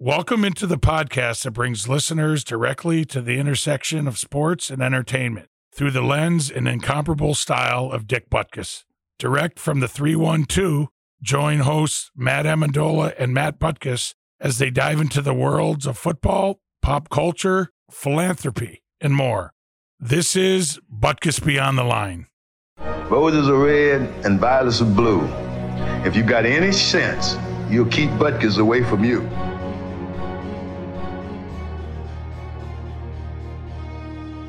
Welcome into the podcast that brings listeners directly to the intersection of sports and entertainment through the lens and incomparable style of Dick Butkus. Direct from the 312, join hosts Matt Amendola and Matt Butkus as they dive into the worlds of football, pop culture, philanthropy, and more. This is Butkus Beyond the Line. Roses are red and violets are blue. If you got any sense, you'll keep Butkus away from you.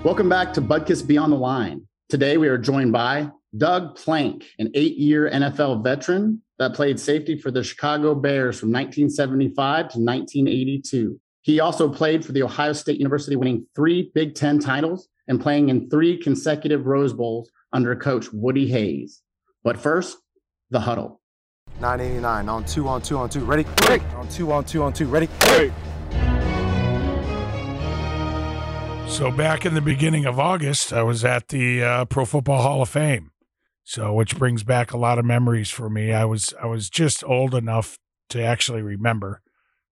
Welcome back to Butkus Beyond the Line. Today we are joined by Doug Plank, an eight year NFL veteran that played safety for the Chicago Bears from 1975 to 1982. He also played for the Ohio State University, winning three Big Ten titles and playing in three consecutive Rose Bowls under coach Woody Hayes. But first, the huddle. 989 on two on two on two. Ready? Break. On two on two on two. Ready? Break. So back in the beginning of August, I was at the uh, Pro Football Hall of Fame. So which brings back a lot of memories for me. I was I was just old enough to actually remember.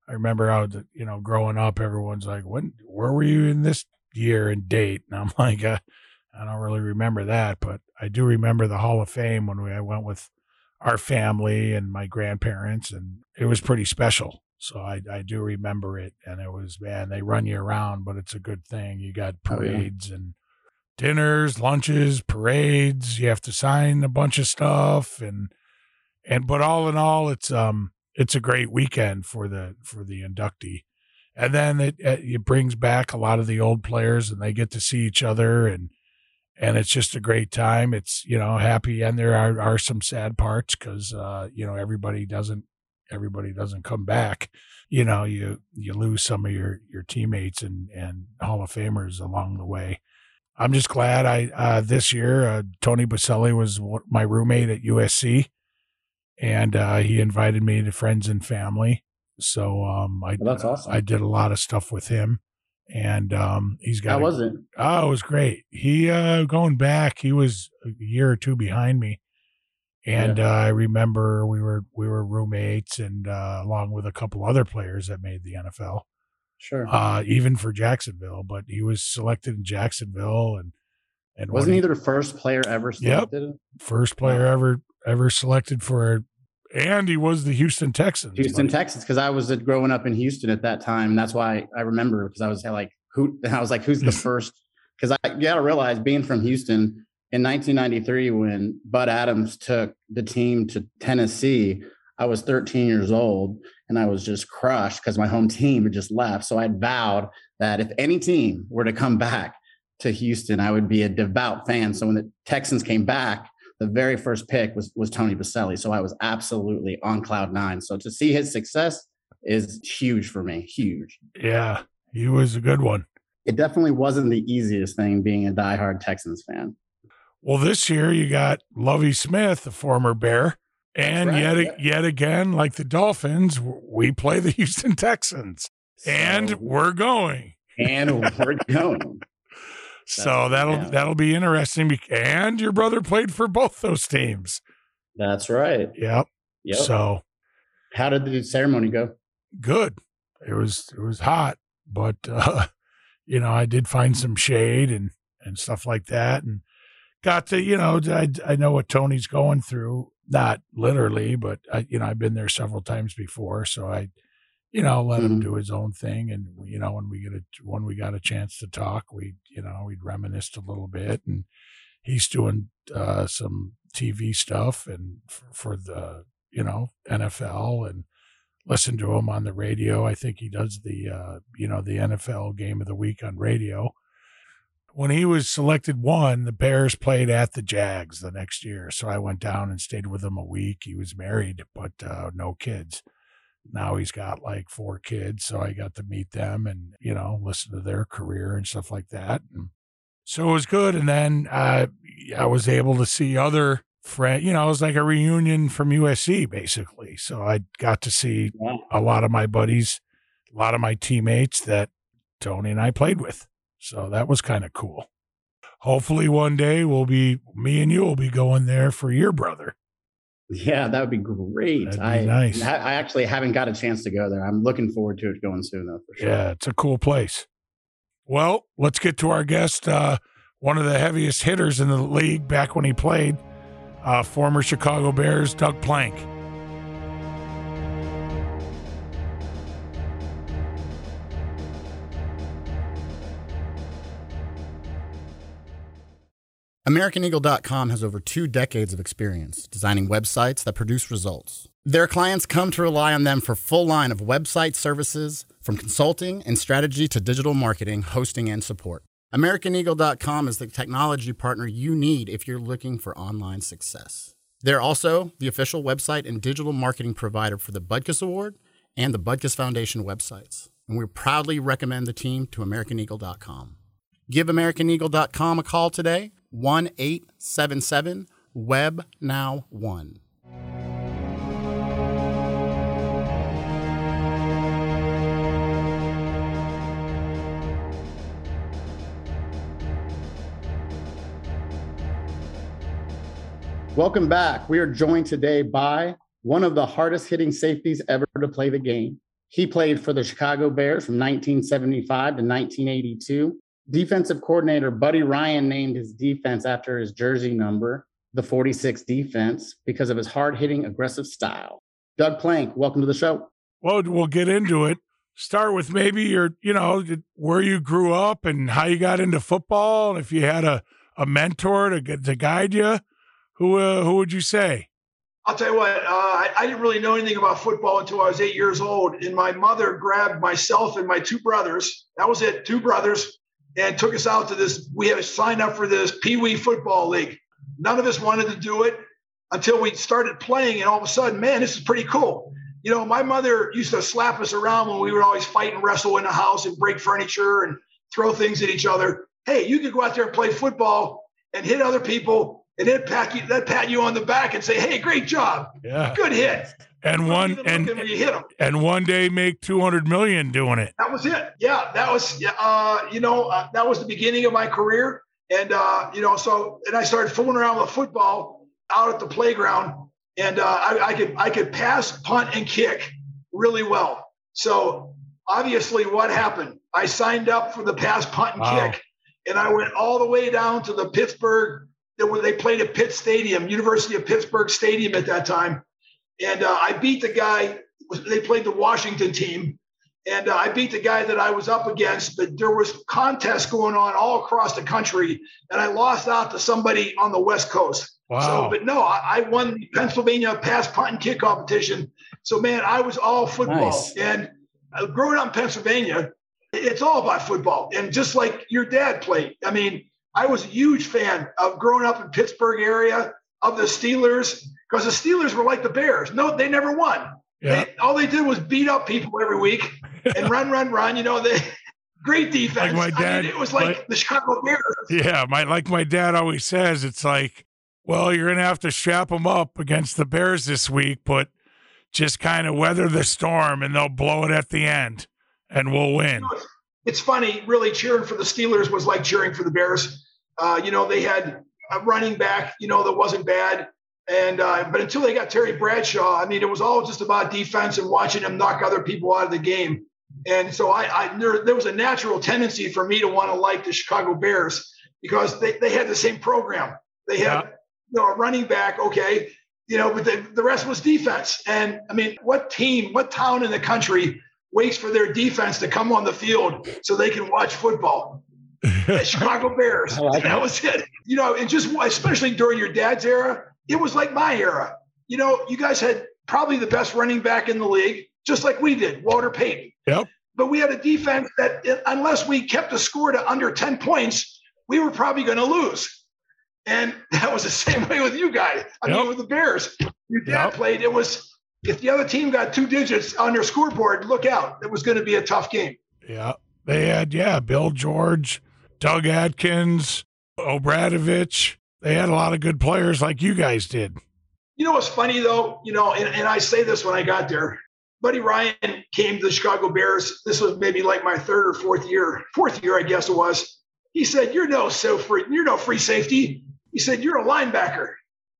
I remember how you know growing up, everyone's like, "When where were you in this year and date?" And I'm like, uh, I don't really remember that, but I do remember the Hall of Fame when we I went with our family and my grandparents, and it was pretty special. So I, I do remember it. And it was, man, they run you around, but it's a good thing. You got parades oh, yeah. and dinners, lunches, parades. You have to sign a bunch of stuff. And, and, but all in all, it's, um, it's a great weekend for the, for the inductee. And then it, it brings back a lot of the old players and they get to see each other and, and it's just a great time. It's, you know, happy. And there are, are some sad parts because, uh, you know, everybody doesn't everybody doesn't come back, you know, you you lose some of your your teammates and and Hall of Famers along the way. I'm just glad I uh, this year uh, Tony Boselli was my roommate at USC, and uh, he invited me to friends and family. So um, I well, that's awesome. I did a lot of stuff with him, and um, he's got. How was it? Oh, it was great. He uh, going back, he was a year or two behind me, and yeah. uh, I remember we were we were roommates, and uh, along with a couple other players that made the NFL. Sure. Uh, even for Jacksonville, but he was selected in Jacksonville, and and wasn't he the first player ever selected? Yep, first player wow. ever ever selected for, and he was the Houston Texans. Houston buddy. Texans, because I was growing up in Houston at that time. And that's why I remember because I was like, who? I was like, who's the first? Because I got to realize, being from Houston, in 1993 when Bud Adams took the team to Tennessee. I was 13 years old and I was just crushed because my home team had just left. So I had vowed that if any team were to come back to Houston, I would be a devout fan. So when the Texans came back, the very first pick was was Tony Boselli. So I was absolutely on cloud nine. So to see his success is huge for me. Huge. Yeah, he was a good one. It definitely wasn't the easiest thing being a diehard Texans fan. Well, this year you got Lovie Smith, the former Bear, and right, yet yeah. yet again, like the Dolphins, we play the Houston Texans, so, and we're going, and we're going. so that'll yeah. that'll be interesting. And your brother played for both those teams. That's right. Yep. Yep. So, how did the ceremony go? Good. It was it was hot, but uh, you know I did find some shade and and stuff like that, and got to, you know, I, I know what Tony's going through, not literally, but I, you know, I've been there several times before. So I, you know, let mm-hmm. him do his own thing. And, you know, when we get a, when we got a chance to talk, we, you know, we'd reminisced a little bit and he's doing uh, some TV stuff and for, for the, you know, NFL and, listen to him on the radio. I think he does the uh, you know the NFL game of the week on radio when he was selected one, the Bears played at the Jags the next year. So I went down and stayed with him a week. He was married, but uh, no kids. Now he's got like four kids. So I got to meet them and, you know, listen to their career and stuff like that. And so it was good. And then uh, I was able to see other friends, you know, it was like a reunion from USC basically. So I got to see a lot of my buddies, a lot of my teammates that Tony and I played with. So that was kind of cool. Hopefully one day we'll be me and you will be going there for your brother. Yeah, that would be great. That'd be I, nice. I actually haven't got a chance to go there. I'm looking forward to it going soon, though, for sure. Yeah, it's a cool place. Well, let's get to our guest. Uh, one of the heaviest hitters in the league back when he played, uh, former Chicago Bears, Doug Plank. AmericanEagle.com has over two decades of experience designing websites that produce results. Their clients come to rely on them for full line of website services, from consulting and strategy to digital marketing, hosting, and support. AmericanEagle.com is the technology partner you need if you're looking for online success. They're also the official website and digital marketing provider for the Butkus Award and the Butkus Foundation websites. And we proudly recommend the team to AmericanEagle.com. Give AmericanEagle.com a call today, 1 877 Web Now 1. Welcome back. We are joined today by one of the hardest hitting safeties ever to play the game. He played for the Chicago Bears from 1975 to 1982. Defensive coordinator Buddy Ryan named his defense after his jersey number, the 46 defense, because of his hard hitting, aggressive style. Doug Plank, welcome to the show. Well, we'll get into it. Start with maybe your, you know, where you grew up and how you got into football, and if you had a, a mentor to to guide you. Who uh, who would you say? I'll tell you what, uh, I, I, didn't really know anything about football until I was eight years old. And my mother grabbed myself and my two brothers, that was it, two brothers, and took us out to this. We had signed up for this Pee Wee Football League. None of us wanted to do it until we started playing. And all of a sudden, man, this is pretty cool. You know, my mother used to slap us around when we would always fight and wrestle in the house and break furniture and throw things at each other. Hey, you could go out there and play football and hit other people and then pat you, then pat you on the back and say, "Hey, great job, yeah, good hit." And one and you hit them. and one day make two hundred million doing it. That was it. Yeah, that was uh, you know uh, that was the beginning of my career, and uh, you know so and I started fooling around with football out at the playground, and uh, I, I could I could pass, punt, and kick really well. So obviously, what happened? I signed up for the pass, punt, and Wow. kick, and I went all the way down to the Pittsburgh where they played at Pitt Stadium, University of Pittsburgh Stadium at that time. And uh, I beat the guy, they played the Washington team. And uh, I beat the guy that I was up against, but there was contests going on all across the country. And I lost out to somebody on the West Coast. Wow. So, but no, I, I won the Pennsylvania pass, punt, and kick competition. So, man, I was all football. Nice. And uh, growing up in Pennsylvania, it's all about football. And just like your dad played, I mean, I was a huge fan of growing up in Pittsburgh area of the Steelers because the Steelers were like the Bears. No, they never won. Yeah. They, all they did was beat up people every week and run, run, run. You know, they great defense. Like my I dad- mean, it was like my- the Chicago Bears. Yeah, my like my dad always says, it's like, well, you're gonna have to strap them up against the Bears this week, but just kind of weather the storm, and they'll blow it at the end, and we'll win. it's funny, really cheering for the Steelers was like cheering for the Bears. Uh, you know, they had a running back, you know, that wasn't bad. And uh, but until they got Terry Bradshaw, I mean, it was all just about defense and watching him knock other people out of the game. And so I, I there, there was a natural tendency for me to want to like the Chicago Bears because they, they had the same program. They had Yeah. you know a running back, okay, you know, but the, the rest was defense. And I mean, what team, what town in the country waits for their defense to come on the field so they can watch football? The Chicago Bears. Like that it. was it. You know, and just especially during your dad's era, it was like my era. You know, you guys had probably the best running back in the league, just like we did, Walter Payton. Yep. But we had a defense that, unless we kept the score to under 10 points, we were probably going to lose. And that was the same way with you guys. I Yep. mean, with the Bears. Your dad Yep. played, it was, if the other team got two digits on their scoreboard, look out. It was going to be a tough game. Yeah, they had yeah, Bill George, Doug Atkins, O'Bradovich. They had a lot of good players like you guys did. You know what's funny though? You know, and, and I say this when I got there. Buddy Ryan came to the Chicago Bears. This was maybe like my third or fourth year, fourth year, I guess it was. He said, "You're no so free. You're no free safety." He said, "You're a linebacker."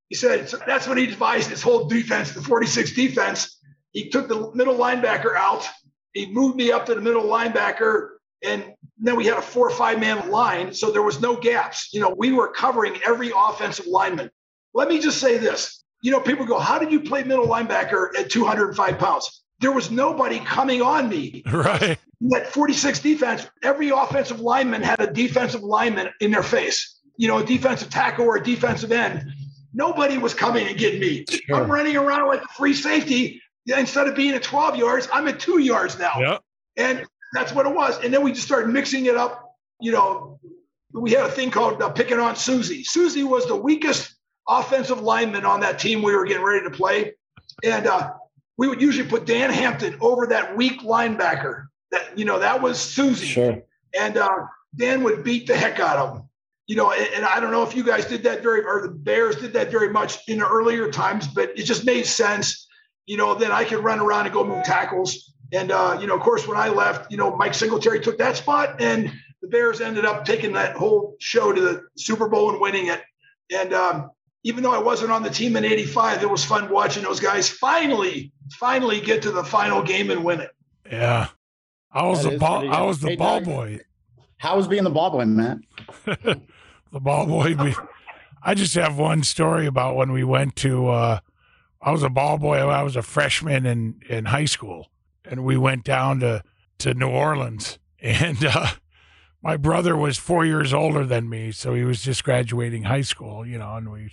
He said so that's when he devised his whole defense, the 46 defense. He took the middle linebacker out. He moved me up to the middle linebacker, and then we had a four or five man line, so there was no gaps. You know, we were covering every offensive lineman. Let me just say this. You know, people go, "How did you play middle linebacker at 205 pounds?" There was nobody coming on me. Right. That 46 defense, every offensive lineman had a defensive lineman in their face. You know, a defensive tackle or a defensive end. Nobody was coming and getting me. Sure. I'm running around like a free safety. Instead of being at 12 yards, I'm at two yards now. Yep. And that's what it was. And then we just started mixing it up. You know, we had a thing called uh, picking on Susie. Susie was the weakest offensive lineman on that team we were getting ready to play. And uh, we would usually put Dan Hampton over that weak linebacker. That, you know, that was Susie. Sure. And uh, Dan would beat the heck out of him. You know, and, and I don't know if you guys did that very, or the Bears did that very much in the earlier times, but it just made sense. You know, then I could run around and go move tackles. And uh, you know, of course, when I left, you know, Mike Singletary took that spot, and the Bears ended up taking that whole show to the Super Bowl and winning it. And um, even though I wasn't on the team in '85, it was fun watching those guys finally, finally get to the final game and win it. Yeah. I was That the ball. I was the Hey, ball Doug. boy. How was being the ball boy, Matt? the ball boy. We, I just have one story about when we went to. Uh, I was a ball boy. I was a freshman in in high school, and we went down to to New Orleans, and uh, my brother was four years older than me, so he was just graduating high school, you know, and we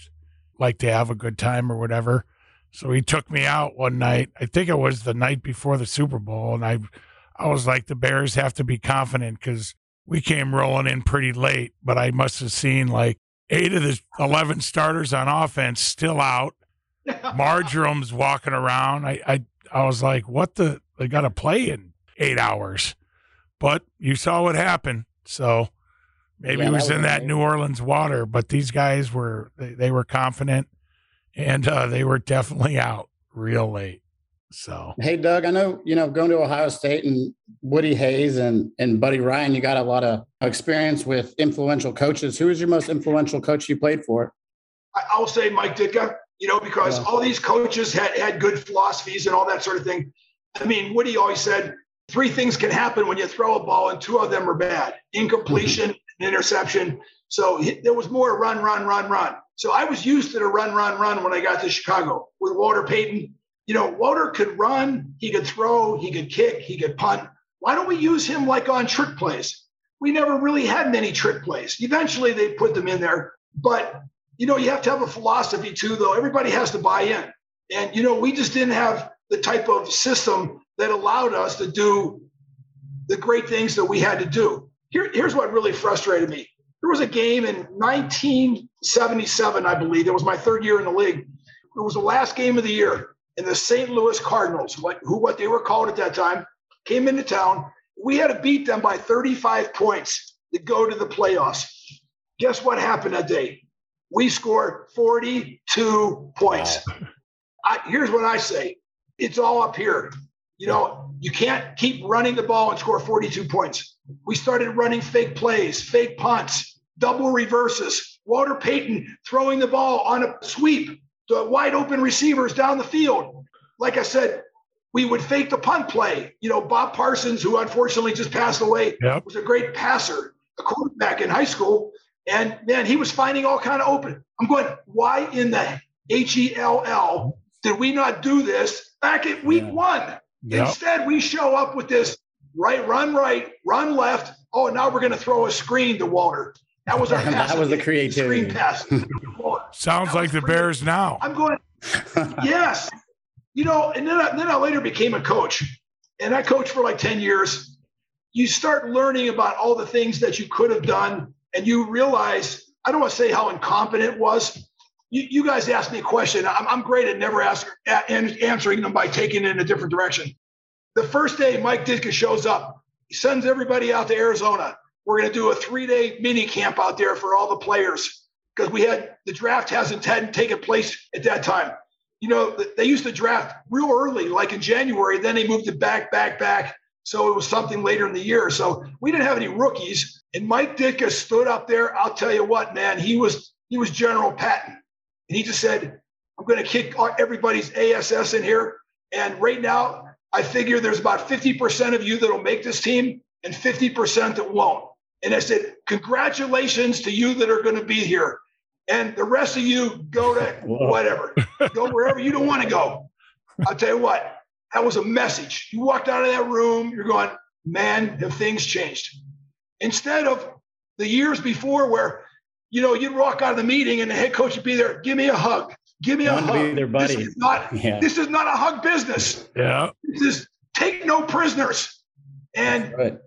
like to have a good time or whatever. So he took me out one night. I think it was the night before the Super Bowl, and I, I was like, the Bears have to be confident because we came rolling in pretty late, but I must have seen like eight of the 11 starters on offense still out. Marjorum's walking around. I, I, I was like, what the, they got to play in eight hours. But you saw what happened. So maybe Yeah, it that was in was that great. New Orleans water, but these guys were, they, they were confident and uh, they were definitely out real late. So Hey, Doug, I know, you know, going to Ohio State and Woody Hayes and, and Buddy Ryan, you got a lot of experience with influential coaches. Who was your most influential coach you played for? I- I'll say Mike Ditka, you know, because Yeah. all these coaches had, had good philosophies and all that sort of thing. I mean, Woody always said three things can happen when you throw a ball, and two of them are bad incompletion, mm-hmm. and interception. So he- there was more run, run, run, run. So I was used to the run, run, run when I got to Chicago with Walter Payton. You know, Walter could run, he could throw, he could kick, he could punt. Why don't we use him like on trick plays? We never really had many trick plays. Eventually they put them in there, but you know, you have to have a philosophy too, though. Everybody has to buy in. And, you know, we just didn't have the type of system that allowed us to do the great things that we had to do. Here, here's what really frustrated me. There was a game in 1977, I believe. It was my third year in the league. It was the last game of the year. And the St. Louis Cardinals, like who what they were called at that time, came into town. We had to beat them by 35 points to go to the playoffs. Guess what happened that day? we scored 42 points. I, here's what I say it's all up here. You know, you can't keep running the ball and score 42 points. We started running fake plays, fake punts, double reverses. Walter Payton throwing the ball on a sweep to wide open receivers down the field. Like I said, we would fake the punt play. You know, Bob Parsons, who unfortunately just passed away, Yep. was a great passer, a quarterback in high school. And man, he was finding all kind of open. I'm going, why in the H E L L did we not do this back at week Yeah. one? Yep. Instead, we show up with this right, run right, run left. Oh, now we're going to throw a screen to Walter. That was our pass. That was the creativity. Screen pass. Sounds That like the was pretty- Bears now. I'm going, yes. You know, and then I, then I later became a coach, and I coached for like 10 years. You start learning about all the things that you could have done, and you realize I don't want to say how incompetent it was. You, you guys asked me a question. I'm, I'm great at never ask, a- an- answering them by taking it in a different direction. The first day Mike Ditka shows up, he sends everybody out to Arizona. We're going to do a three day mini camp out there for all the players because we had the draft hasn't hadn't taken place at that time. You know, they used to draft real early, like in January. Then they moved it back, back, back. So it was something later in the year. So we didn't have any rookies. And Mike Ditka stood up there. I'll tell you what, man, he was he was General Patton. And he just said, I'm going to kick everybody's ASS in here. And right now, I figure there's about 50% of you that'll make this team and 50% that won't. And I said, Congratulations to you that are going to be here. And the rest of you go to whatever, go wherever you don't want to go. I'll tell you what, that was a message. You walked out of that room, you're going, man, have things changed? Instead of the years before where, you know, you'd walk out of the meeting and the head coach would be there, give me a hug, give me a hug. Their buddy. This is not, Yeah. this is not a hug business. Yeah. This is take no prisoners. And Right.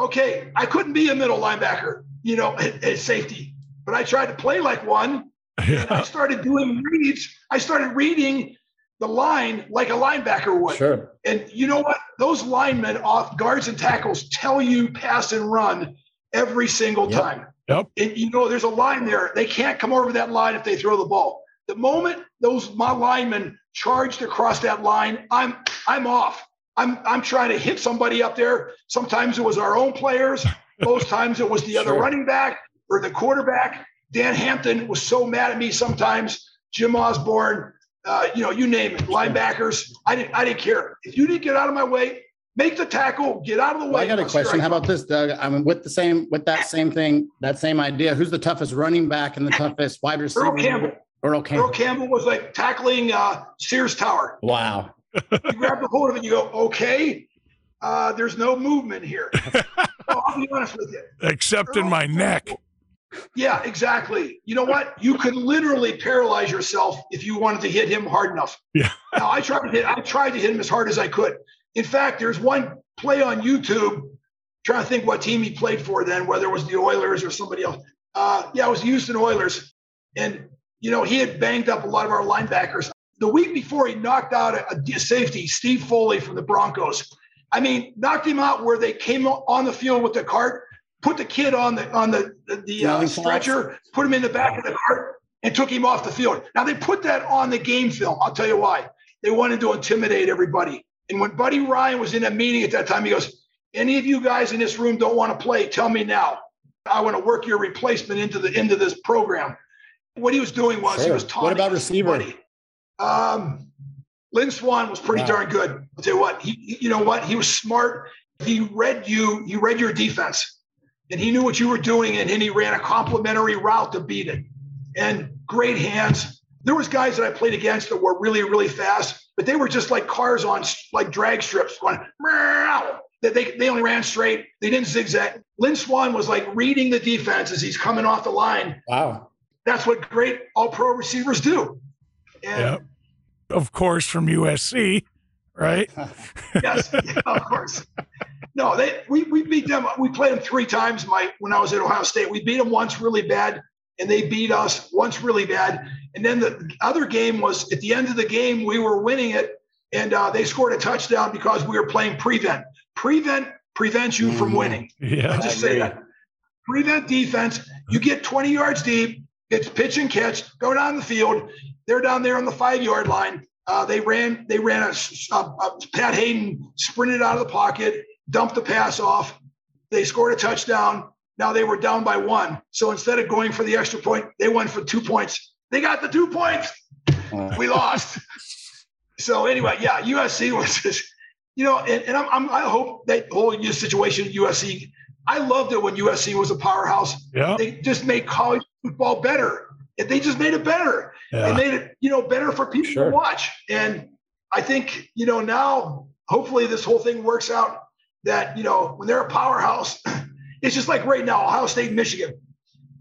okay, I couldn't be a middle linebacker, you know, at, at safety, but I tried to play like one. And I started doing reads. I started reading the line like a linebacker would. Sure. And you know what? Those linemen off guards and tackles tell you pass and run every single Yep. time. Yep. And you know, there's a line there. They can't come over that line if they throw the ball. The moment those my linemen charged across that line, I'm I'm off. I'm I'm trying to hit somebody up there. Sometimes it was our own players. Most times it was the other Sure. running back or the quarterback. Dan Hampton was so mad at me sometimes. Jim Osborne, uh, you know, you name it, linebackers. I didn't I didn't care. If you didn't get out of my way, make the tackle, get out of the way. Well, I got a I'll question. How about this, Doug? I mean, with the same with that same thing, that same idea. Who's the toughest running back and the toughest wide receiver? Earl Campbell? Earl Campbell. Earl Campbell was like tackling uh, Sears Tower. Wow. You grab the hold of it, you go, okay, uh, there's no movement here. Well, I'll be honest with you. Except in my neck. Yeah, exactly. You know what? You could literally paralyze yourself if you wanted to hit him hard enough. Yeah. Now I tried to hit. I tried to hit him as hard as I could. In fact, there's one play on YouTube. Trying to think what team he played for then, whether it was the Oilers or somebody else. Uh, yeah, it was Houston Oilers, and you know he had banged up a lot of our linebackers. The week before, he knocked out a, a safety, Steve Foley from the Broncos. I mean, knocked him out where they came on the field with the cart, put the kid on the on the the, the uh, stretcher, put him in the back of the cart, and took him off the field. Now they put that on the game film. I'll tell you why. They wanted to intimidate everybody. And when Buddy Ryan was in a meeting at that time, he goes, "Any of you guys in this room don't want to play? Tell me now. I want to work your replacement into the into this program." What he was doing was he Sure. was What about receiver? Buddy. Um, Lynn Swann was pretty Wow. darn good. I'll tell you what. He, he- you know what? He was smart. He read you. He read your defense, and he knew what you were doing, and then he ran a complementary route to beat it. And great hands. There was guys that I played against that were really, really fast, but they were just like cars on like drag strips going. Meow. That they they only ran straight. They didn't zigzag. Lynn Swann was like reading the defense as he's coming off the line. Wow. That's what great all pro receivers do. And Yep. Of course, from USC, right? yes, yeah, of course. No, they we, we beat them. We played them three times. My when I was at Ohio State, we beat them once really bad, and they beat us once really bad. And then the other game was at the end of the game, we were winning it, and uh, they scored a touchdown because we were playing prevent. Prevent prevents you from Mhm. winning. I Yeah. just I say agree. that. Prevent defense. You get 20 yards deep. It's pitch and catch. Go down the field. They're down there on the five yard line. Uh, they ran. They ran a, s- a- a- Pat Haden sprinted out of the pocket, dumped the pass off. They scored a touchdown. Now they were down by one. So instead of going for the extra point, they went for two points. They got the two points. Uh. We lost. so anyway, yeah, USC was just, you know, and, and I'm, I'm, I hope that whole new situation at USC. I loved it when USC was a powerhouse. Yeah. They just made college football better. And They just made it better. They Yeah. made it, you know, better for people Sure. to watch. And I think, you know, now hopefully this whole thing works out that, you know, when they're a powerhouse, it's just like right now, Ohio State, Michigan.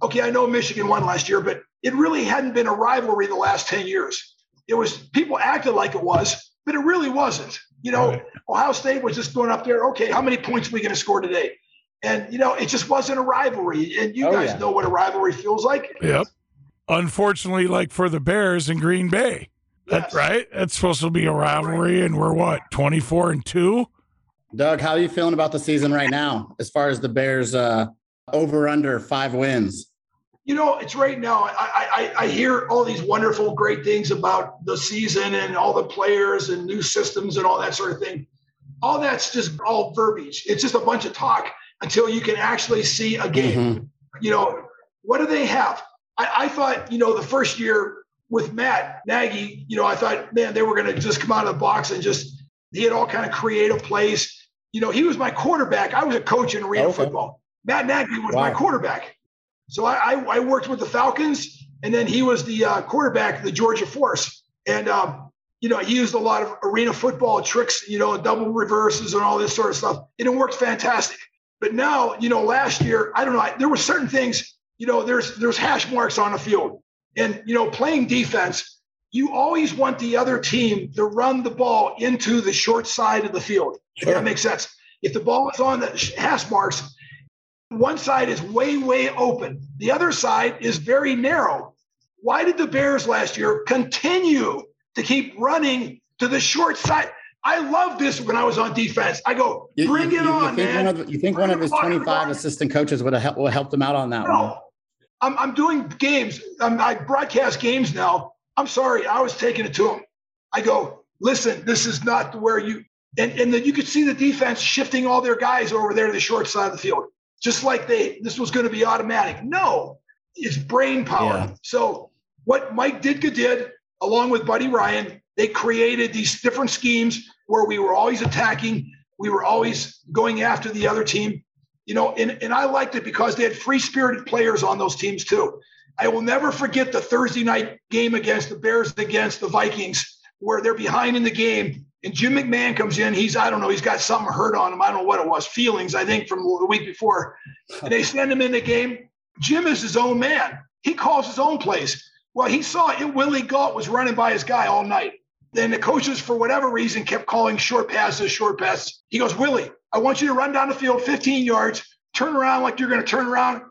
Okay, I know Michigan won last year, but it really hadn't been a rivalry the last 10 years. It was people acted like it was, but it really wasn't. You know, Right. Ohio State was just going up there, okay, how many points are we going to score today? And, you know, it just wasn't a rivalry. And you Oh, guys yeah. know what a rivalry feels like. Yep. Unfortunately, like for the Bears in Green Bay, Yes. that, right? That's supposed to be a rivalry, and we're what twenty four and two. Doug, how are you feeling about the season right now as far as the Bears uh, over under five wins? You know, it's right now. I, I I hear all these wonderful, great things about the season and all the players and new systems and all that sort of thing. All that's just all verbiage. It's just a bunch of talk until you can actually see a game. Mhm. You know, what do they have? I, I thought, you know, the first year with Matt Nagy, you know, I thought, man, they were going to just come out of the box and just, he had all kind of creative plays. You know, he was my quarterback. I was a coach in arena okay. football. Matt Nagy was wow. my quarterback. So I, I, I, worked with the Falcons, and then he was the uh, quarterback of the Georgia Force. And, um, you know, he used a lot of arena football tricks, you know, double reverses and all this sort of stuff. And it worked fantastic. But now, you know, last year, I don't know, there were certain things, you know, there's there's hash marks on the field. And, you know, playing defense, you always want the other team to run the ball into the short side of the field. Sure. If that makes sense. If the ball is on the hash marks, one side is way, way open. The other side is very narrow. Why did the Bears last year continue to keep running to the short side? I love this when I was on defense. I go, bring you, you, it on, think man. One of, you think bring one of his 25 assistant coaches would have helped, would have helped him out on that no. one? I'm, I'm doing games. I'm, I broadcast games now. I'm sorry. I was taking it to him. I go, listen, this is not where you, and, and then you could see the defense shifting all their guys over there to the short side of the field just like they this was going to be automatic. No, it's brain power. Yeah. So what Mike Ditka did, along with Buddy Ryan, they created these different schemes where we were always attacking, we were always going after the other team. You know, and, and I liked it because they had free spirited players on those teams too. I will never forget the Thursday night game against the Bears against the Vikings, where they're behind in the game and Jim McMahon comes in. He's, I don't know, he's got something hurt on him. I don't know what it was, feelings, I think, from the week before. And they send him in the game. Jim is his own man. He calls his own plays. Well, he saw it. Willie Gault was running by his guy all night. Then the coaches, for whatever reason, kept calling short passes, short passes. He goes, Willie, I want you to run down the field 15 yards, turn around like you're going to turn around,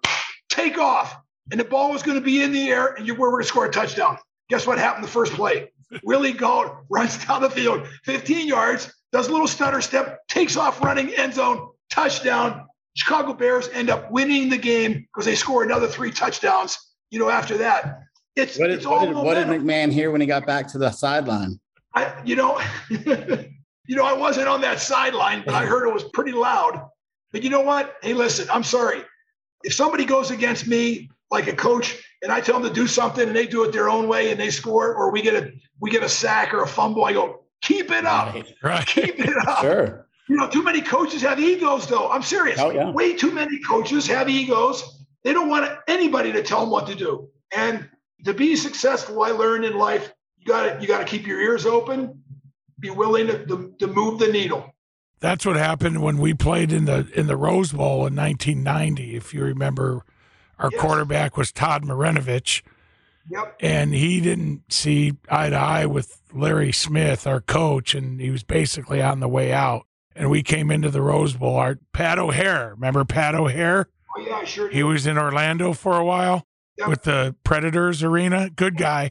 take off. And the ball was going to be in the air, and you were going to score a touchdown. Guess what happened the first play? Willie Gault runs down the field 15 yards, does a little stutter step, takes off running end zone, touchdown. Chicago Bears end up winning the game because they score another three touchdowns. You know, after that, it's what did, it's what did, what did McMahon hear when he got back to the sideline? I, you know, you know, I wasn't on that sideline, but I heard it was pretty loud. But you know what? Hey, listen, I'm sorry. If somebody goes against me like a coach and I tell them to do something and they do it their own way and they score, or we get a we get a sack or a fumble, I go, keep it up. Right. Keep it up. Sure. You know, too many coaches have egos, though. I'm serious. Oh, yeah. Way too many coaches have egos. They don't want anybody to tell them what to do. And to be successful, I learned in life, you got to you got to keep your ears open, be willing to, to, to move the needle. That's what happened when we played in the in the Rose Bowl in 1990. If you remember, our yes. quarterback was Todd Marinovich. Yep. And he didn't see eye to eye with Larry Smith, our coach, and he was basically on the way out. And we came into the Rose Bowl. Our Pat O'Hara, remember Pat O'Hara? Oh yeah, sure. He was in Orlando for a while yep. with the Predators arena. Good guy.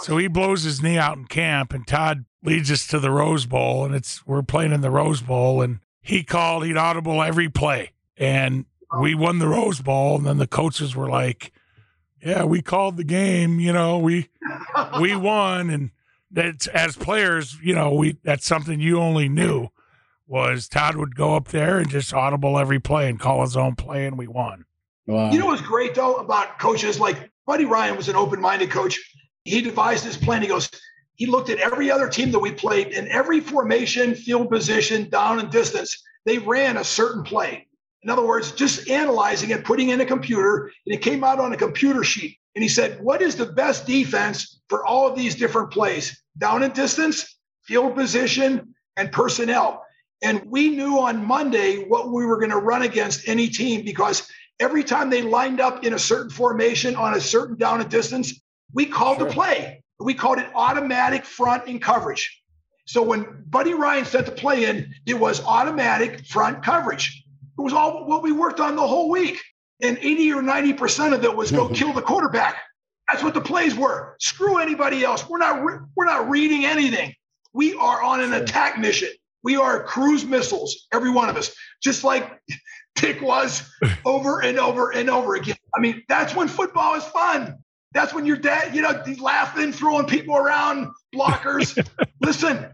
So he blows his knee out in camp, and Todd leads us to the Rose Bowl, and it's we're playing in the Rose Bowl, and he called, he'd audible every play, and we won the Rose Bowl, and then the coaches were like, "Yeah, we called the game. You know, we we won." And that's as players, you know, we that's something you only knew was Todd would go up there and just audible every play and call his own play, and we won. Wow. You know what's great though about coaches like Buddy Ryan was an open-minded coach. He devised his plan. He goes, he looked at every other team that we played in every formation, field position, down and distance. They ran a certain play. In other words, just analyzing it, putting in a computer, and it came out on a computer sheet. And he said, What is the best defense for all of these different plays? Down and distance, field position, and personnel. And we knew on Monday what we were going to run against any team because every time they lined up in a certain formation on a certain down and distance, we called sure. the play. We called it automatic front and coverage. So when Buddy Ryan sent the play in, it was automatic front coverage. It was all what we worked on the whole week. And 80 or 90% of it was go kill the quarterback. That's what the plays were. Screw anybody else. We're not re- we're not reading anything. We are on an attack mission. We are cruise missiles, every one of us, just like Dick was over and over and over again. I mean, that's when football is fun. That's when your dad, you know, laughing, throwing people around, blockers. Listen,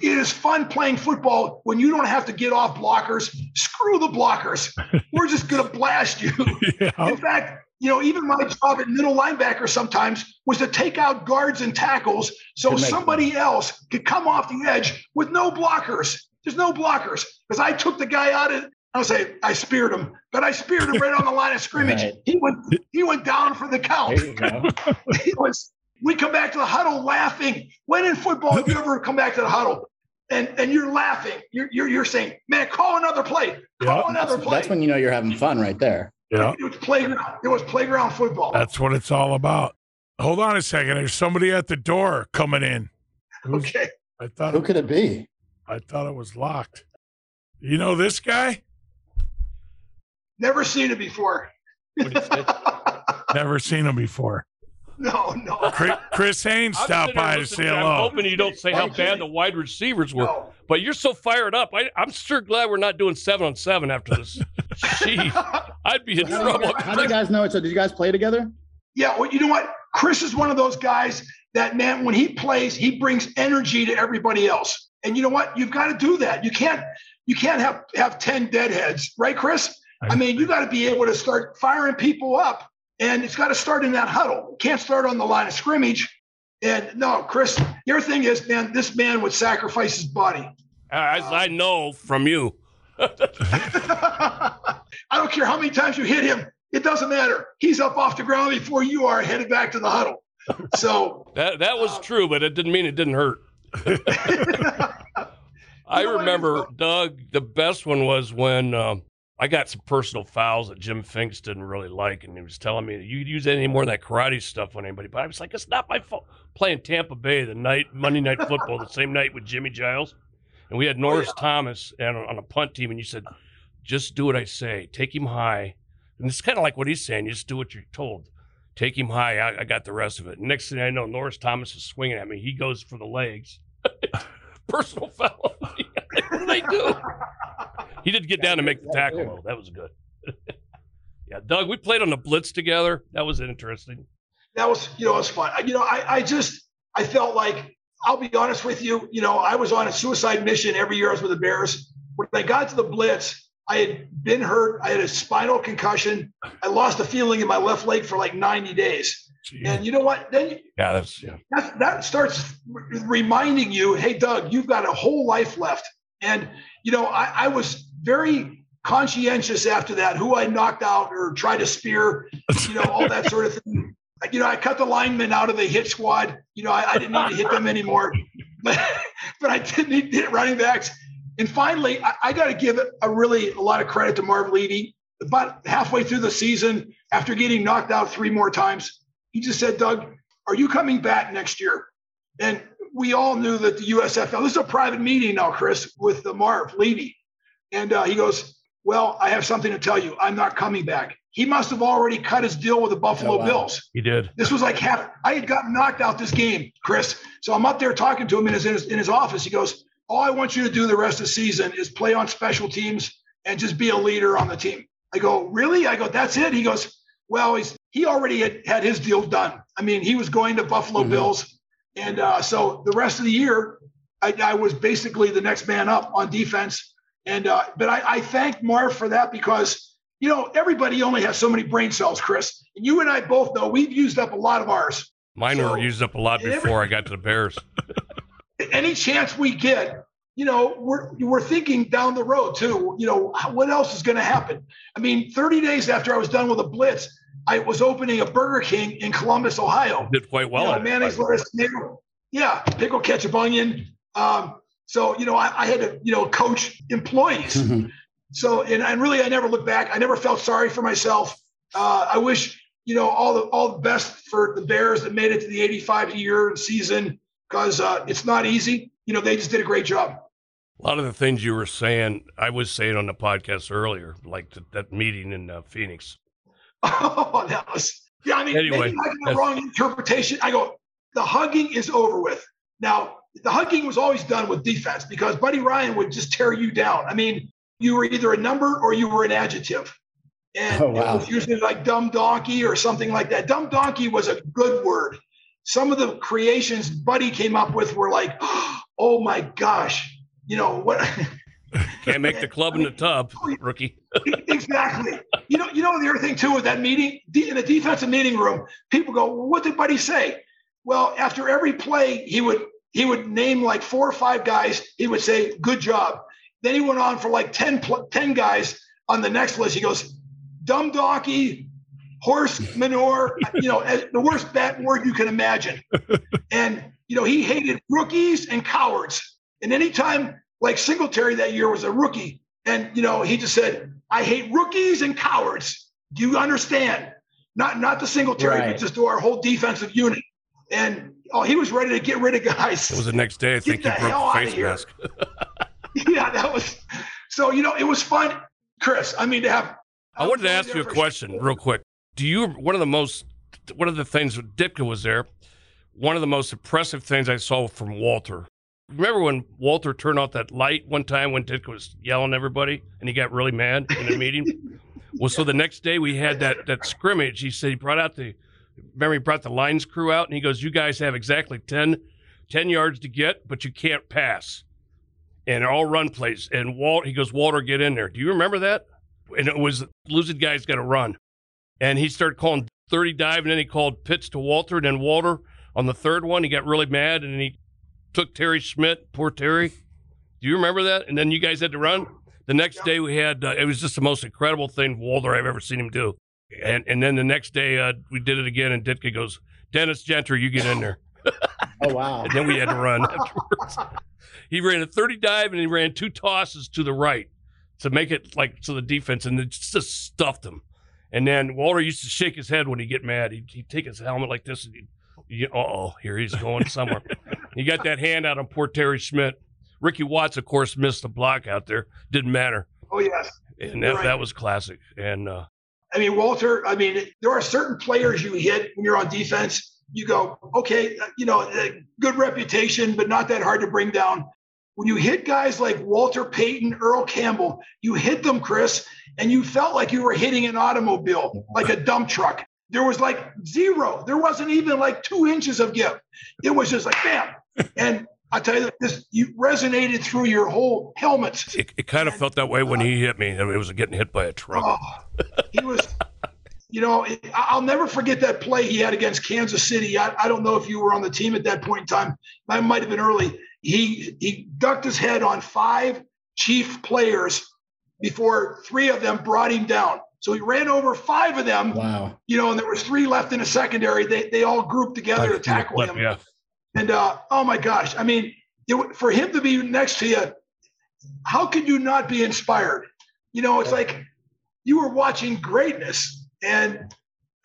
it is fun playing football when you don't have to get off blockers. Screw the blockers. We're just going to blast you. Yeah. In fact, you know, even my job at middle linebacker sometimes was to take out guards and tackles so somebody else could come off the edge with no blockers. There's no blockers because I took the guy out of. I'll say I speared him, but I speared him right on the line of scrimmage. Right. He went he went down for the count. he was. We come back to the huddle laughing. When in football have you ever come back to the huddle and and you're laughing? You're you're, you're saying, "Man, call another play. Call yep. another that's, play." That's when you know you're having fun right there. Yeah. It was playground. It was playground football. That's what it's all about. Hold on a second. There's somebody at the door coming in. Who's, okay. I thought Who it, could it be? I thought it was locked. You know this guy? Never seen it before. Never seen him before. No, no. Kris, Kris Haines stopped by to say hello. I'm hoping you don't say how bad the wide receivers were. No. But you're so fired up. I, am sure glad we're not doing seven on seven after this. Jeez, I'd be in how trouble. Do guys, how do you guys know it? So did you guys play together? Yeah. Well, you know what? Kris is one of those guys that man, when he plays, he brings energy to everybody else. And you know what? You've got to do that. You can't you can't have have 10 deadheads, right, Kris? I mean, you got to be able to start firing people up and it's got to start in that huddle. It can't start on the line of scrimmage. And no, Kris, your thing is, man, this man would sacrifice his body. As I know from you. I don't care how many times you hit him. It doesn't matter. He's up off the ground before you are headed back to the huddle. So that that was uh, true, but it didn't mean it didn't hurt. I remember, Doug, the best one was when um, I got some personal fouls that Jim Finks didn't really like, and he was telling me you use any more of that karate stuff on anybody. But I was like, it's not my fault. Playing Tampa Bay the night Monday Night Football the same night with Jimmy Giles, and we had oh, Norris oh, yeah. Thomas and on a punt team, and you said, just do what I say, take him high, and it's kind of like what he's saying. You just do what you're told. Take him high. I, I got the rest of it. Next thing I know, Norris Thomas is swinging at me. He goes for the legs. personal foul. what do they do? He did get down and make the tackle though. That was good. yeah, Doug, we played on the blitz together. That was interesting. That was, you know, it was fun. You know, I, I just, I felt like, I'll be honest with you. You know, I was on a suicide mission every year I was with the Bears. When I got to the blitz, I had been hurt. I had a spinal concussion. I lost a feeling in my left leg for like 90 days. Jeez. And you know what? Then yeah, that's yeah. That, that starts reminding you, hey, Doug, you've got a whole life left. And you know, I, I was very conscientious after that, who I knocked out or tried to spear, you know, all that sort of thing. You know, I cut the linemen out of the hit squad. You know, I, I didn't need to hit them anymore, but but I did need to hit running backs. And finally, I, I got to give a really a lot of credit to Marv Levy. About halfway through the season, after getting knocked out three more times, he just said, "Doug, are you coming back next year?" And we all knew that the USFL. This is a private meeting now, Kris, with the Marv Levy. And uh, he goes, Well, I have something to tell you. I'm not coming back. He must have already cut his deal with the Buffalo oh, wow. Bills. He did. This was like half. I had gotten knocked out this game, Kris. So I'm up there talking to him in his, in his, in his office. He goes, All I want you to do the rest of the season is play on special teams and just be a leader on the team. I go, Really? I go, That's it. He goes, Well, he's, he already had, had his deal done. I mean, he was going to Buffalo mm-hmm. Bills. And uh, so the rest of the year, I, I was basically the next man up on defense and uh, but I, I thank Marv for that because you know everybody only has so many brain cells, Kris. And you and I both know we've used up a lot of ours. Mine so, were used up a lot before every, I got to the Bears. any chance we get, you know, we're we're thinking down the road too. You know, what else is going to happen? I mean, 30 days after I was done with the Blitz, I was opening a Burger King in Columbus, Ohio. Did quite well. You know, mayonnaise, lettuce, tomato. Yeah, pickle, ketchup, onion. Um, so, you know, I, I had to, you know, coach employees. Mm-hmm. So, and, and really, I never looked back. I never felt sorry for myself. Uh, I wish, you know, all the all the best for the Bears that made it to the 85 year season because uh, it's not easy. You know, they just did a great job. A lot of the things you were saying, I was saying on the podcast earlier, like the, that meeting in uh, Phoenix. Oh, that was yeah. I mean, anyway, maybe I got the wrong interpretation. I go, the hugging is over with. Now, the hugging was always done with defense because Buddy Ryan would just tear you down. I mean, you were either a number or you were an adjective. And oh, wow. it was usually like dumb donkey or something like that. Dumb donkey was a good word. Some of the creations Buddy came up with were like, oh my gosh, you know what? Can't make the club in the tub, rookie. exactly. you know, you know the other thing too with that meeting in the defensive meeting room, people go, well, "What did Buddy say?" Well, after every play, he would he would name like four or five guys. He would say, "Good job." Then he went on for like 10, 10 guys on the next list. He goes, "Dumb donkey, horse manure." you know, the worst bad word you can imagine. And you know, he hated rookies and cowards. And anytime like Singletary that year was a rookie, and you know, he just said, "I hate rookies and cowards." Do you understand? Not not the Singletary, right. but just to our whole defensive unit. And oh, he was ready to get rid of guys. It was the next day. I think he broke the face mask. yeah, that was so. You know, it was fun, Kris. I mean, to have. I wanted to ask you a question sure. real quick. Do you one of the most one of the things Ditka was there? One of the most impressive things I saw from Walter Remember when Walter turned off that light one time when Dick was yelling at everybody and he got really mad in a meeting? well, so the next day we had that that scrimmage. He said he brought out the remember he brought the lines crew out and he goes, You guys have exactly 10, 10 yards to get, but you can't pass. And all run plays. And Walt he goes, Walter, get in there. Do you remember that? And it was losing guys gotta run. And he started calling 30 dive and then he called Pitts to Walter. And then Walter on the third one, he got really mad and he took Terry Schmidt, poor Terry. Do you remember that? And then you guys had to run. The next day we had uh, it was just the most incredible thing Walter I've ever seen him do. And and then the next day uh, we did it again, and Ditka goes, Dennis Gentry, you get in there. oh wow! and then we had to run afterwards. he ran a thirty dive and he ran two tosses to the right to make it like to the defense and it just stuffed him. And then Walter used to shake his head when he get mad. He'd, he'd take his helmet like this and he'd uh oh, here he's going somewhere. he got that hand out on poor Terry Schmidt. Ricky Watts, of course, missed the block out there. Didn't matter. Oh yes, and that, right. that was classic. And uh, I mean, Walter. I mean, there are certain players you hit when you're on defense. You go, okay, you know, good reputation, but not that hard to bring down. When you hit guys like Walter Payton, Earl Campbell, you hit them, Kris, and you felt like you were hitting an automobile, like a dump truck. There was like zero. There wasn't even like two inches of give. It was just like bam. And I tell you, this you resonated through your whole helmet. It, it kind of and, felt that way when he hit me. I mean, It was getting hit by a truck. Oh, he was, you know, I'll never forget that play he had against Kansas City. I, I don't know if you were on the team at that point in time. I might have been early. He he ducked his head on five chief players before three of them brought him down. So he ran over five of them. Wow. You know, and there was three left in the secondary. They they all grouped together to tackle him. Yeah. And uh, oh my gosh, I mean, it, for him to be next to you, how could you not be inspired? You know, it's like you were watching greatness, and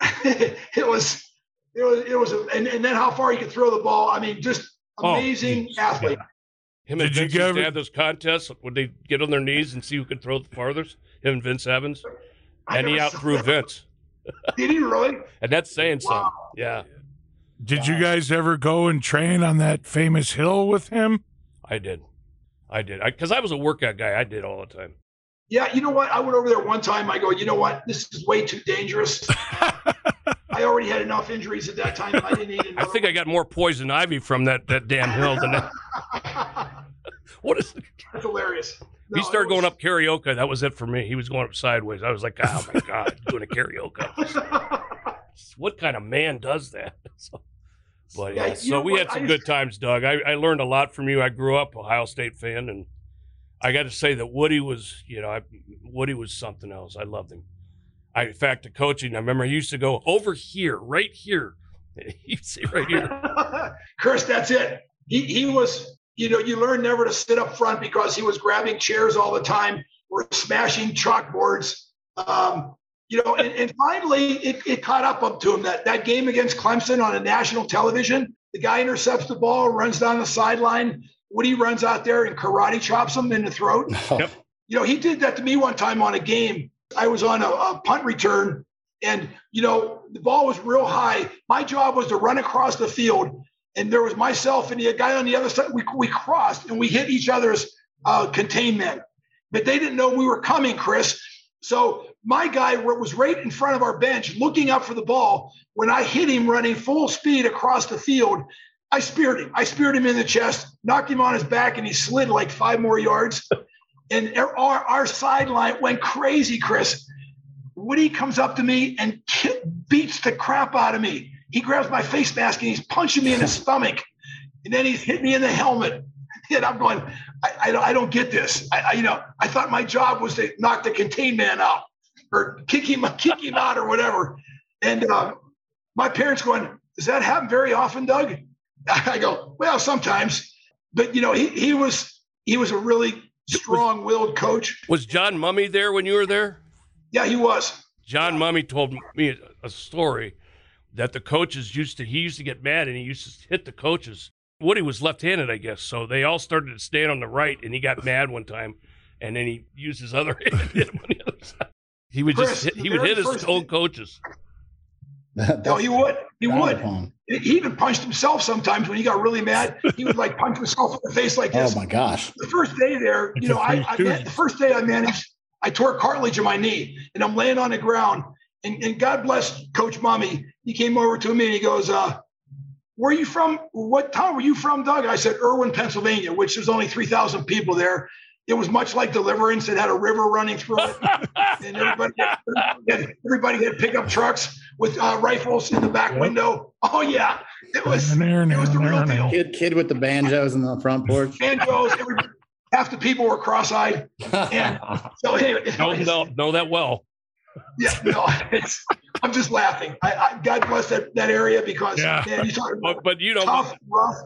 it was it was it was, and, and then how far he could throw the ball. I mean, just oh, amazing oh, athlete. Him and Did Vince you ever... have those contests. Would they get on their knees and see who could throw the farthest? Him and Vince Evans and he outthrew Vince. Did he really? and that's saying wow. something. Yeah. Did wow. you guys ever go and train on that famous hill with him? I did. I did. Because I, I was a workout guy. I did all the time. Yeah, you know what? I went over there one time. I go, you know what? This is way too dangerous. I already had enough injuries at that time. I didn't need another. I think one. I got more poison ivy from that, that damn hill than that. what is That's hilarious. No, he started was... going up carioca. That was it for me. He was going up sideways. I was like, oh my god, doing a carioca. what kind of man does that? So, but yeah, so we had some good times, Doug. I, I learned a lot from you. I grew up Ohio State fan, and I got to say that Woody was, you know, I, Woody was something else. I loved him. I, in fact, the coaching. I remember he used to go over here, right here. He'd say right here. Chris, that's it. He he was you know, you learn never to sit up front because he was grabbing chairs all the time, or smashing chalkboards. Um, you know, and, and finally it, it, caught up to him that that game against Clemson on a national television. The guy intercepts the ball, runs down the sideline. Woody runs out there and karate chops him in the throat. Yep. You know, he did that to me one time on a game. I was on a, a punt return, and you know the ball was real high. My job was to run across the field and there was myself and the guy on the other side. We, we crossed and we hit each other's uh, containment, but they didn't know we were coming, Kris. So my guy was right in front of our bench, looking up for the ball. When I hit him running full speed across the field, I speared him. I speared him in the chest, knocked him on his back, and he slid like five more yards. And our, our sideline went crazy, Kris. Woody comes up to me and beats the crap out of me. He grabs my face mask and he's punching me in the stomach. And then he's hit me in the helmet. And I'm going, I, I, don't, I don't get this. I, I, you know, I thought my job was to knock the contain man out or kick him, kick him out or whatever. And uh, my parents going, does that happen very often, Doug? I go, well, sometimes. But you know, he he was he was a really strong-willed coach. Was John Mummey there when you were there? Yeah, he was. John Mummey told me a story that the coaches used to he used to get mad and he used to hit the coaches. Woody was left-handed, I guess, so they all started to stand on the right, and he got mad one time, and then he used his other hand and hit him on the other side. He would Kris, just hit, he would hit his first- own coaches. No, he would. He would. upon. He even punched himself sometimes when he got really mad. He would like punch himself in the face like this. Oh my gosh. the first day there, you know, a I, Three I Stooges. the first day I managed, I tore cartilage in my knee, and I'm laying on the ground. And, and God bless Coach Mummey. He came over to me and he goes, uh, "Where are you from? What town were you from, Doug?" I said, "Irwin, Pennsylvania," which there's only three thousand people there. It was much like Deliverance. It had a river running through it, and everybody, everybody, had, everybody had pickup trucks with uh, rifles in the back Yep. window. Oh yeah, it was it was the real deal Kid, kid with the banjos in the front porch. banjos. Half the people were cross-eyed. And so anyway, No, no, know that well. yeah, no, it's, I'm just laughing. I, I, God bless that, that area because Yeah. man, you talk about But but you know, tough, rough.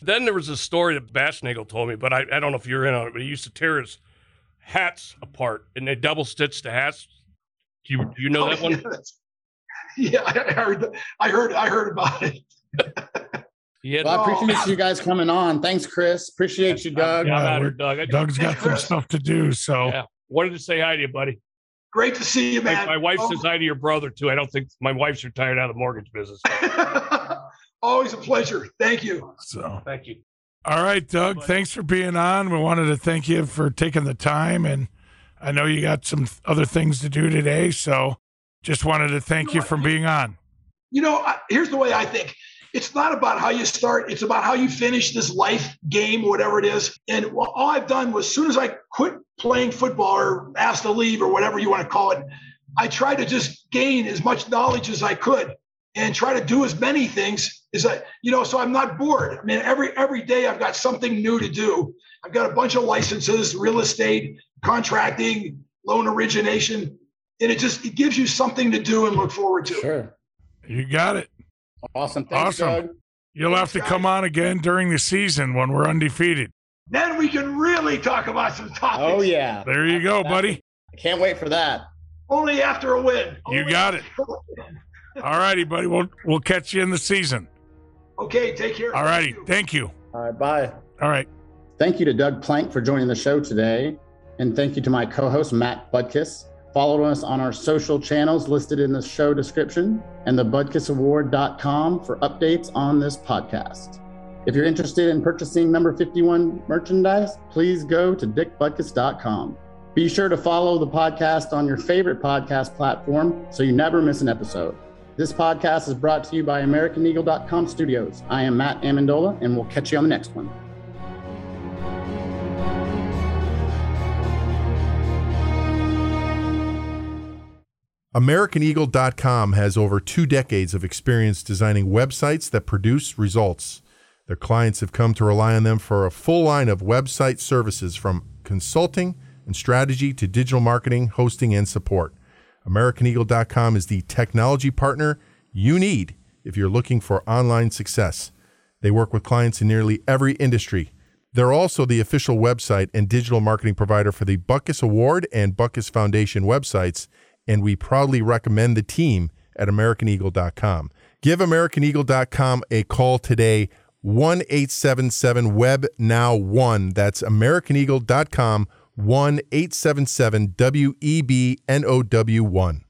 Then there was a story that Baschnagel told me, but I, I don't know if you're in on it, but he used to tear his hats apart and they double stitched the hats. Do you, do you know oh, that one? Yeah, yeah, I heard. I heard. I heard about it. Yeah, Well, I appreciate you guys coming on. Thanks, Kris. Appreciate you, Doug. Yeah, I'm Yeah, out here, we're- Doug. Doug's got some stuff to do, so Yeah. wanted to say hi to you, buddy. Great to see you, My, man. my wife Oh, says hi to your brother too. I don't think my wife's retired out of the mortgage business. Always a pleasure. Thank you. so. Thank you. All right, Doug. Buddy. Thanks for being on. We wanted to thank you for taking the time, and I know you got some other things to do today, so just wanted to thank you for being on. You know, here's the way I think. It's not about how you start. It's about how you finish this life game, whatever it is. And all I've done was, as soon as I quit playing football or asked to leave or whatever you want to call it, I tried to just gain as much knowledge as I could and try to do as many things as I, you know, so I'm not bored. I mean, every every day I've got something new to do. I've got a bunch of licenses, real estate, contracting, loan origination, and it just it gives you something to do and look forward to. Sure. You got it. Awesome. Thanks, Awesome. Doug. You'll have to come on again during the season when we're undefeated. Then we can really talk about some topics. Oh, yeah. There you go, buddy. I can't wait for that. Only after a win. You Only got it. after. All righty, buddy. We'll we'll catch you in the season. Okay, take care. All righty. Thank you. Thank you. All right. Bye. All right. Thank you to Doug Plank for joining the show today. And thank you to my co host, Matt Butkus. Follow us on our social channels listed in the show description and thebutkusaward.com for updates on this podcast. If you're interested in purchasing number 51 merchandise, please go to dickbutkus.com. Be sure to follow the podcast on your favorite podcast platform so you never miss an episode. This podcast is brought to you by AmericanEagle.com Studios. I am Matt Amendola, and we'll catch you on the next one. AmericanEagle.com has over two decades of experience designing websites that produce results. Their clients have come to rely on them for a full line of website services from consulting and strategy to digital marketing, hosting, and support. AmericanEagle.com is the technology partner you need if you're looking for online success. They work with clients in nearly every industry. They're also the official website and digital marketing provider for the Butkus Award and Butkus Foundation websites, and we proudly recommend the team at AmericanEagle.com. Give AmericanEagle.com a call today, 1 877 Web Now 1. That's AmericanEagle.com, 1 877 W E B N O W 1.